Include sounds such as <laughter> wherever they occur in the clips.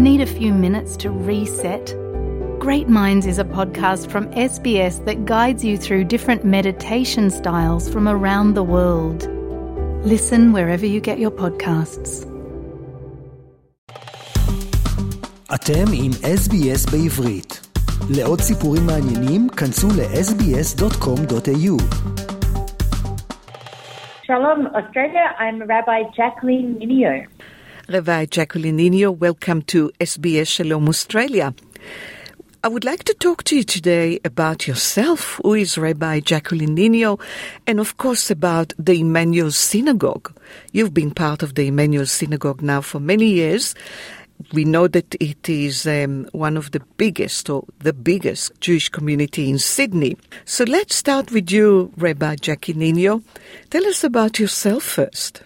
Need a few minutes to reset? Great Minds is a podcast from SBS that guides you through different meditation styles from around the world. Listen wherever you get your podcasts. אתם עם SBS בעברית. לעוד סיפורים מעניינים, כנסו ל-sbs.com.au. Shalom, Australia. I'm Rabbi Jacqueline Ninio. Rabbi Jacqueline Ninio, welcome to SBS Shalom Australia. I would like to talk to you today about yourself, who is Rabbi Jacqueline Ninio, and of course about the Emanuel Synagogue. You've been part of the Emanuel Synagogue now for many years. We know that it is um, one of the biggest or the biggest Jewish community in Sydney. So let's start with you, Rabbi Jackie Ninio. Tell us about yourself first.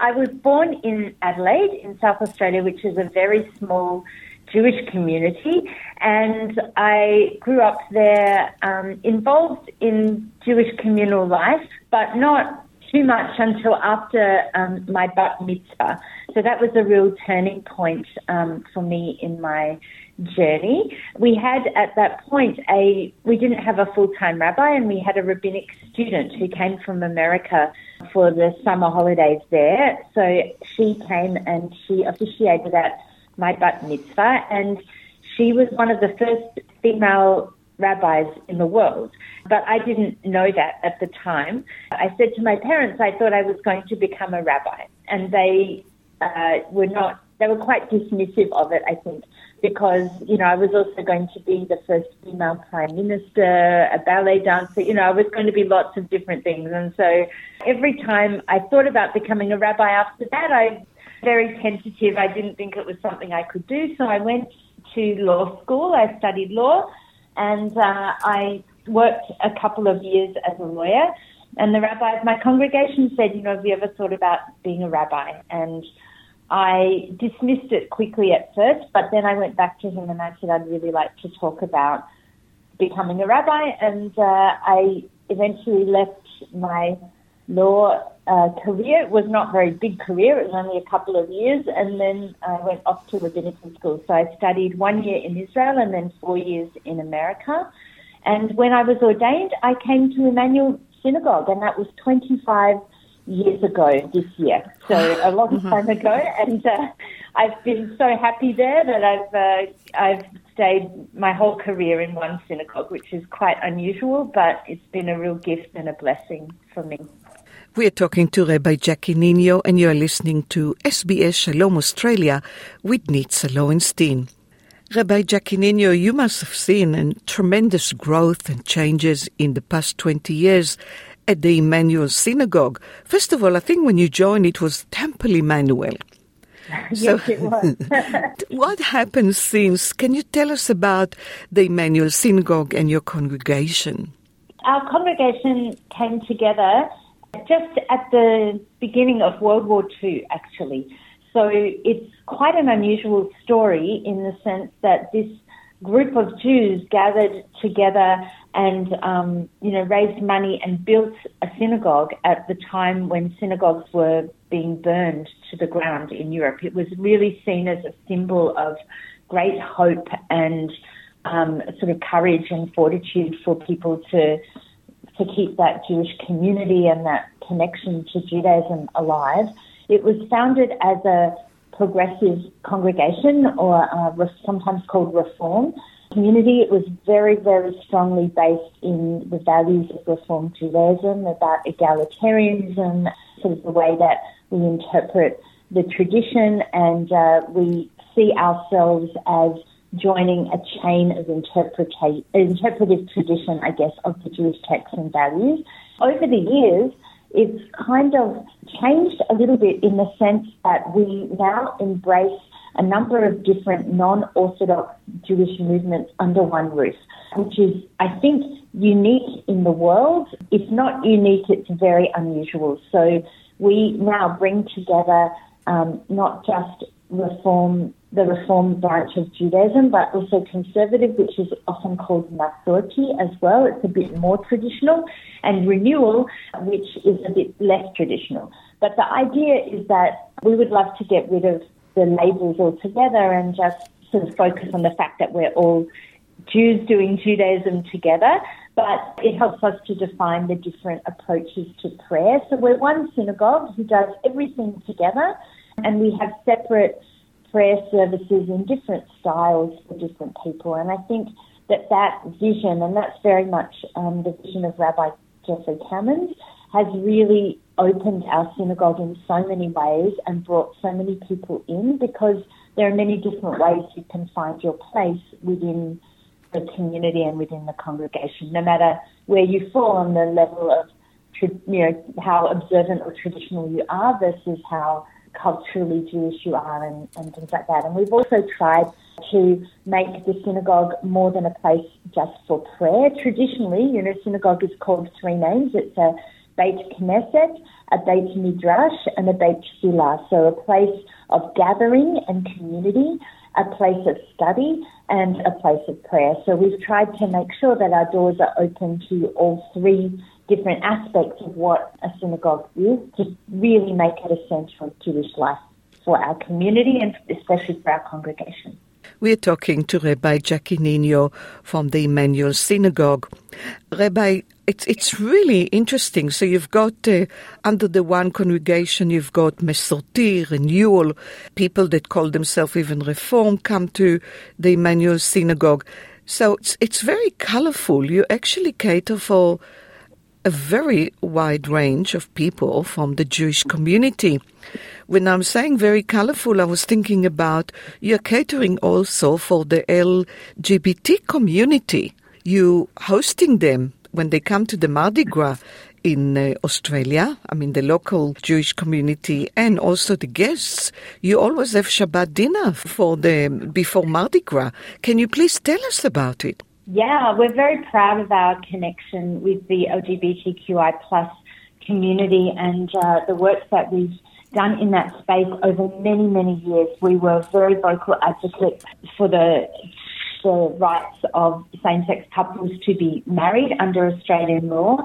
I was born in Adelaide, in South Australia, which is a very small Jewish community, and I grew up there um, involved in Jewish communal life, but not too much until after um, my bat mitzvah. So that was a real turning point um, for me in my journey. We had at that point a we didn't have a full time rabbi, and we had a rabbinic student who came from America for the summer holidays there. So she came and she officiated at my bat mitzvah, and she was one of the first female rabbis in the world. But I didn't know that at the time. I said to my parents, I thought I was going to become a rabbi, and they uh, were not. They were quite dismissive of it, I think, because you know I was also going to be the first female prime minister, a ballet dancer. You know, I was going to be lots of different things, and so every time I thought about becoming a rabbi after that, I very tentative. I didn't think it was something I could do, so I went to law school. I studied law, and uh, I worked a couple of years as a lawyer. And the rabbi of my congregation said, "You know, have you ever thought about being a rabbi?" And I dismissed it quickly at first, but then I went back to him and I said I'd really like to talk about becoming a rabbi, and uh, I eventually left my law uh, career. It was not a very big career; it was only a couple of years, and then I went off to rabbinical school. So I studied one year in Israel and then four years in America. And when I was ordained, I came to Emanuel Synagogue, and that was 25 years ago this year. So a long time ago, and uh, I've been so happy there that I've uh, I've stayed my whole career in one synagogue, which is quite unusual, but it's been a real gift and a blessing for me. We're talking to Rabbi Jackie Ninio, and you're listening to SBS Shalom Australia with Nitza Lowenstein. Rabbi Jackie Ninio, you must have seen a tremendous growth and changes in the past 20 years at the Emanuel Synagogue. First of all, I think when you joined, it was Temple Emanuel. <laughs> yes, it was. <laughs> what happened since? Can you tell us about the Emanuel Synagogue and your congregation? Our congregation came together just at the beginning of World War II, actually. So it's quite an unusual story in the sense that this group of Jews gathered together and um, you know raised money and built a synagogue at the time when synagogues were being burned to the ground in Europe. It was really seen as a symbol of great hope and um, sort of courage and fortitude for people to to keep that Jewish community and that connection to Judaism alive. It was founded as a progressive congregation or uh, sometimes called Reform community. It was very, very strongly based in the values of Reform Judaism, about egalitarianism, sort of the way that we interpret the tradition, and uh, we see ourselves as joining a chain of interpretive tradition, I guess, of the Jewish texts and values. Over the years, it's kind of changed a little bit in the sense that we now embrace a number of different non-Orthodox Jewish movements under one roof, which is, I think, unique in the world. If not unique, it's very unusual. So we now bring together um, not just reform, the reform branch of Judaism, but also conservative, which is often called Masorti as well. It's a bit more traditional, and renewal, which is a bit less traditional. But the idea is that we would love to get rid of the labels altogether and just sort of focus on the fact that we're all Jews doing Judaism together, but it helps us to define the different approaches to prayer. So we're one synagogue who does everything together, and we have separate prayer services in different styles for different people. And I think that that vision, and that's very much um, the vision of Rabbi Jeffrey Kamins, has really opened our synagogue in so many ways and brought so many people in because there are many different ways you can find your place within the community and within the congregation, no matter where you fall on the level of, you know, how observant or traditional you are versus how culturally Jewish you are and, and things like that. And we've also tried to make the synagogue more than a place just for prayer. Traditionally, you know, synagogue is called three names. It's a Beit Knesset, a Beit Midrash, and a Beit Tefillah. So a place of gathering and community, a place of study, and a place of prayer. So we've tried to make sure that our doors are open to all three different aspects of what a synagogue is to really make it essential Jewish life for our community and especially for our congregation. We're talking to Rabbi Jackie Ninio from the Emanuel Synagogue. Rabbi, it's it's really interesting. So you've got uh, under the one congregation, you've got Masorti, Renewal, people that call themselves even Reform come to the Emanuel Synagogue. So it's it's very colorful. You actually cater for a very wide range of people from the Jewish community. When I'm saying very colorful, I was thinking about you're catering also for the LGBT community. You hosting them when they come to the Mardi Gras in uh, Australia, I mean the local Jewish community and also the guests, you always have Shabbat dinner for the before Mardi Gras. Can you please tell us about it? Yeah, we're very proud of our connection with the LGBTQI plus community and uh, the work that we've done in that space over many, many years. We were very vocal advocates for the the rights of same-sex couples to be married under Australian law,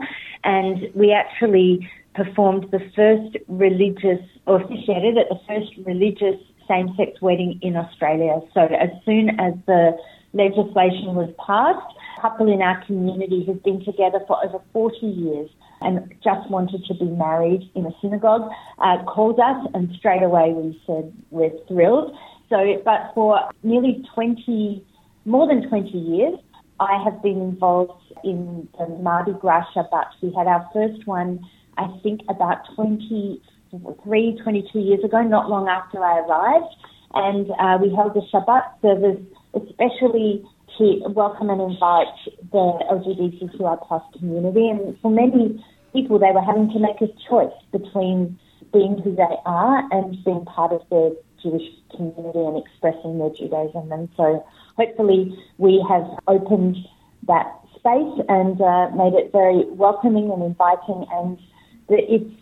and we actually performed the first religious, or officiated at the first religious same-sex wedding in Australia. So as soon as the legislation was passed, couple in our community who've been together for over 40 years and just wanted to be married in a synagogue, uh, called us, and straight away we said we're thrilled. So, but for nearly 20, more than 20 years, I have been involved in the Mardi Gras Shabbat. We had our first one, I think, about 23, 22 years ago, not long after I arrived. And uh, we held the Shabbat service, especially to welcome and invite the LGBTQI plus community. And for many people, they were having to make a choice between being who they are and being part of the Jewish community and expressing their Judaism. And so hopefully we have opened that space and uh, made it very welcoming and inviting. And it's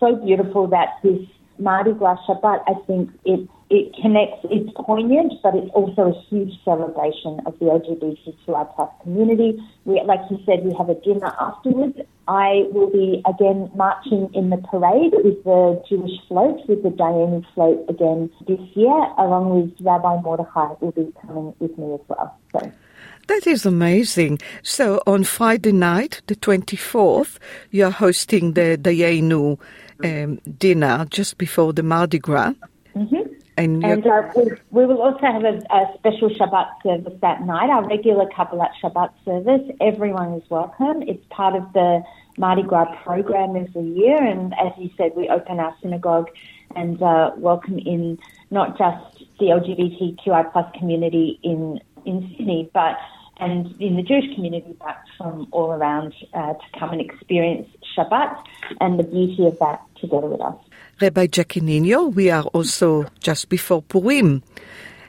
so beautiful that this Mardi Gras Shabbat, I think it it connects, it's poignant, but it's also a huge celebration of the LGBTQI plus community. We, like you said, we have a dinner afterwards. I will be again marching in the parade with the Jewish float, with the Dayenu float again this year, along with Rabbi Mordechai will be coming with me as well. So. That is amazing. So on Friday night, the 24th, you're hosting the Dayenu um, dinner just before the Mardi Gras. Mm-hmm. And, and uh, we, we, will also have a, a, special Shabbat service that night, our regular Kabbalat Shabbat service. Everyone is welcome. It's part of the Mardi Gras program every year. And as you said, we open our synagogue and uh, welcome in not just the LGBTQI plus community in, in Sydney, but and in the Jewish community, but from all around uh, to come and experience Shabbat and the beauty of that together with us. Rabbi Jackie Ninio, we are also just before Purim.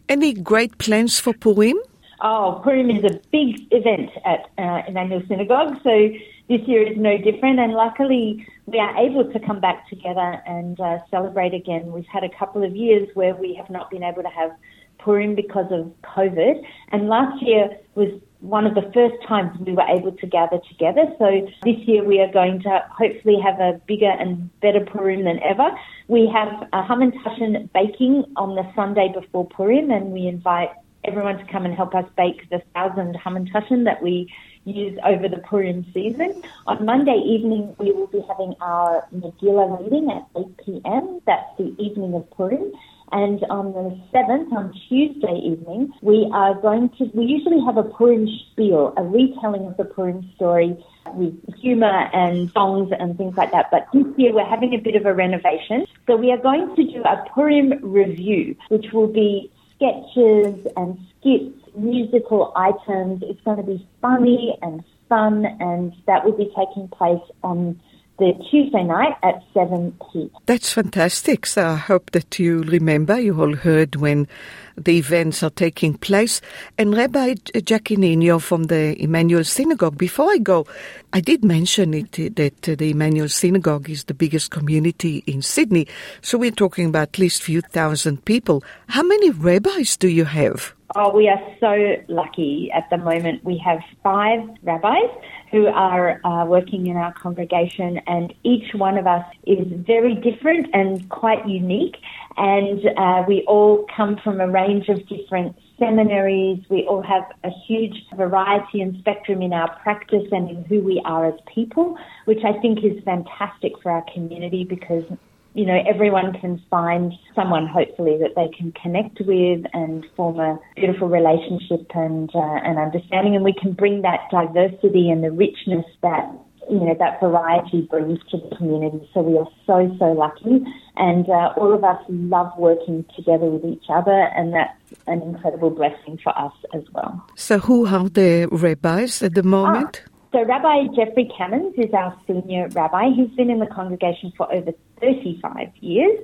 Any great plans for Purim? Oh, Purim is a big event at uh, Emanuel Synagogue, so this year is no different. And luckily, we are able to come back together and uh, celebrate again. We've had a couple of years where we have not been able to have Purim because of COVID, and last year was one of the first times we were able to gather together. So this year we are going to hopefully have a bigger and better Purim than ever. We have a Hamantashen baking on the Sunday before Purim, and we invite everyone to come and help us bake the thousand Hamantashen that we use over the Purim season. On Monday evening, we will be having our Megillah reading at 8 p.m. That's the evening of Purim. And on the 7th, on Tuesday evening, we are going to, we usually have a Purim spiel, a retelling of the Purim story with humor and songs and things like that. But this year we're having a bit of a renovation. So we are going to do a Purim review, which will be sketches and skits, musical items. It's going to be funny and fun, and that will be taking place on the Tuesday night at 7 p. That's fantastic. So I hope that you remember, you all heard when the events are taking place. And Rabbi Jackie Ninio from the Emanuel Synagogue, before I go, I did mention it uh, that uh, the Emanuel Synagogue is the biggest community in Sydney. So we're talking about at least a few thousand people. How many rabbis do you have? Oh, we are so lucky at the moment. We have five rabbis who are uh, working in our congregation, and each one of us is very different and quite unique. And uh, we all come from a range of different seminaries. We all have a huge variety and spectrum in our practice and in who we are as people, which I think is fantastic for our community because you know, everyone can find someone hopefully that they can connect with and form a beautiful relationship and uh, and understanding, and we can bring that diversity and the richness that you know that variety brings to the community. So we are so so lucky, and uh, all of us love working together with each other, and that's an incredible blessing for us as well. So who are the rabbis at the moment? Ah. So Rabbi Jeffrey Kamins is our senior rabbi. He's been in the congregation for over 35 years.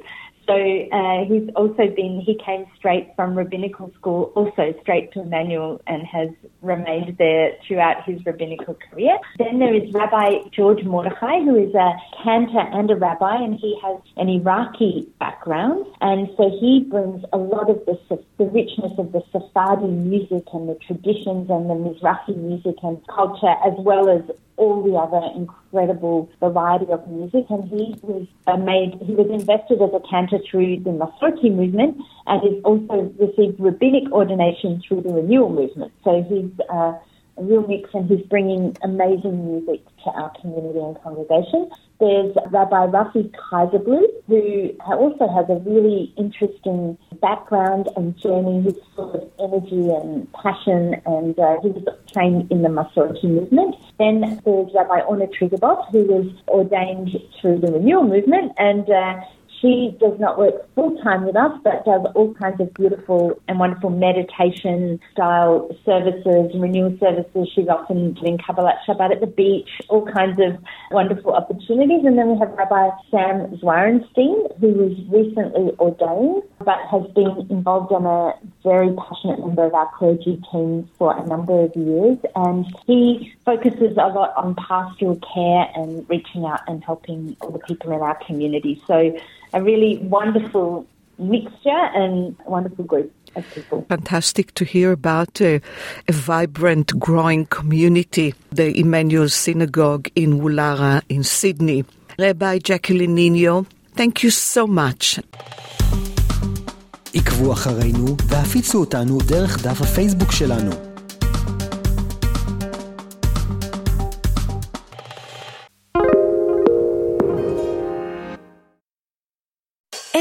So uh, he's also been, he came straight from rabbinical school, also straight to Emanuel, and has remained there throughout his rabbinical career. Then there is Rabbi George Mordechai, who is a cantor and a rabbi, and he has an Iraqi background. And so he brings a lot of the, the richness of the Sephardi music and the traditions and the Mizrahi music and culture, as well as all the other incredible variety of music. And he was uh, made, he was invested as a cantor through the Masorti movement and he's also received rabbinic ordination through the renewal movement. So he's uh, real mix and he's bringing amazing music to our community and congregation. There's Rabbi Rafi Kaiserblueth, who also has a really interesting background and journey. He's full of energy and passion, and uh, he was trained in the Masorti movement. Then there's Rabbi Orna Triguboff, who was ordained through the Renewal movement, and uh, she does not work full time with us, but does all kinds of beautiful and wonderful meditation style services, renewal services. She's often doing Kabbalat Shabbat at the beach, all kinds of wonderful opportunities. And then we have Rabbi Sam Zwarenstein, who was recently ordained, but has been involved on a very passionate member of our clergy team for a number of years. And he focuses a lot on pastoral care and reaching out and helping all the people in our community. So a really wonderful mixture and wonderful group. of people. Fantastic to hear about a vibrant, growing community, the Emanuel Synagogue in Woollahra in Sydney. Rabbi Jacqueline Ninio, thank you so much. עקבו אחרינו והפיצו אותנו דרך דף הפייסבוק שלנו.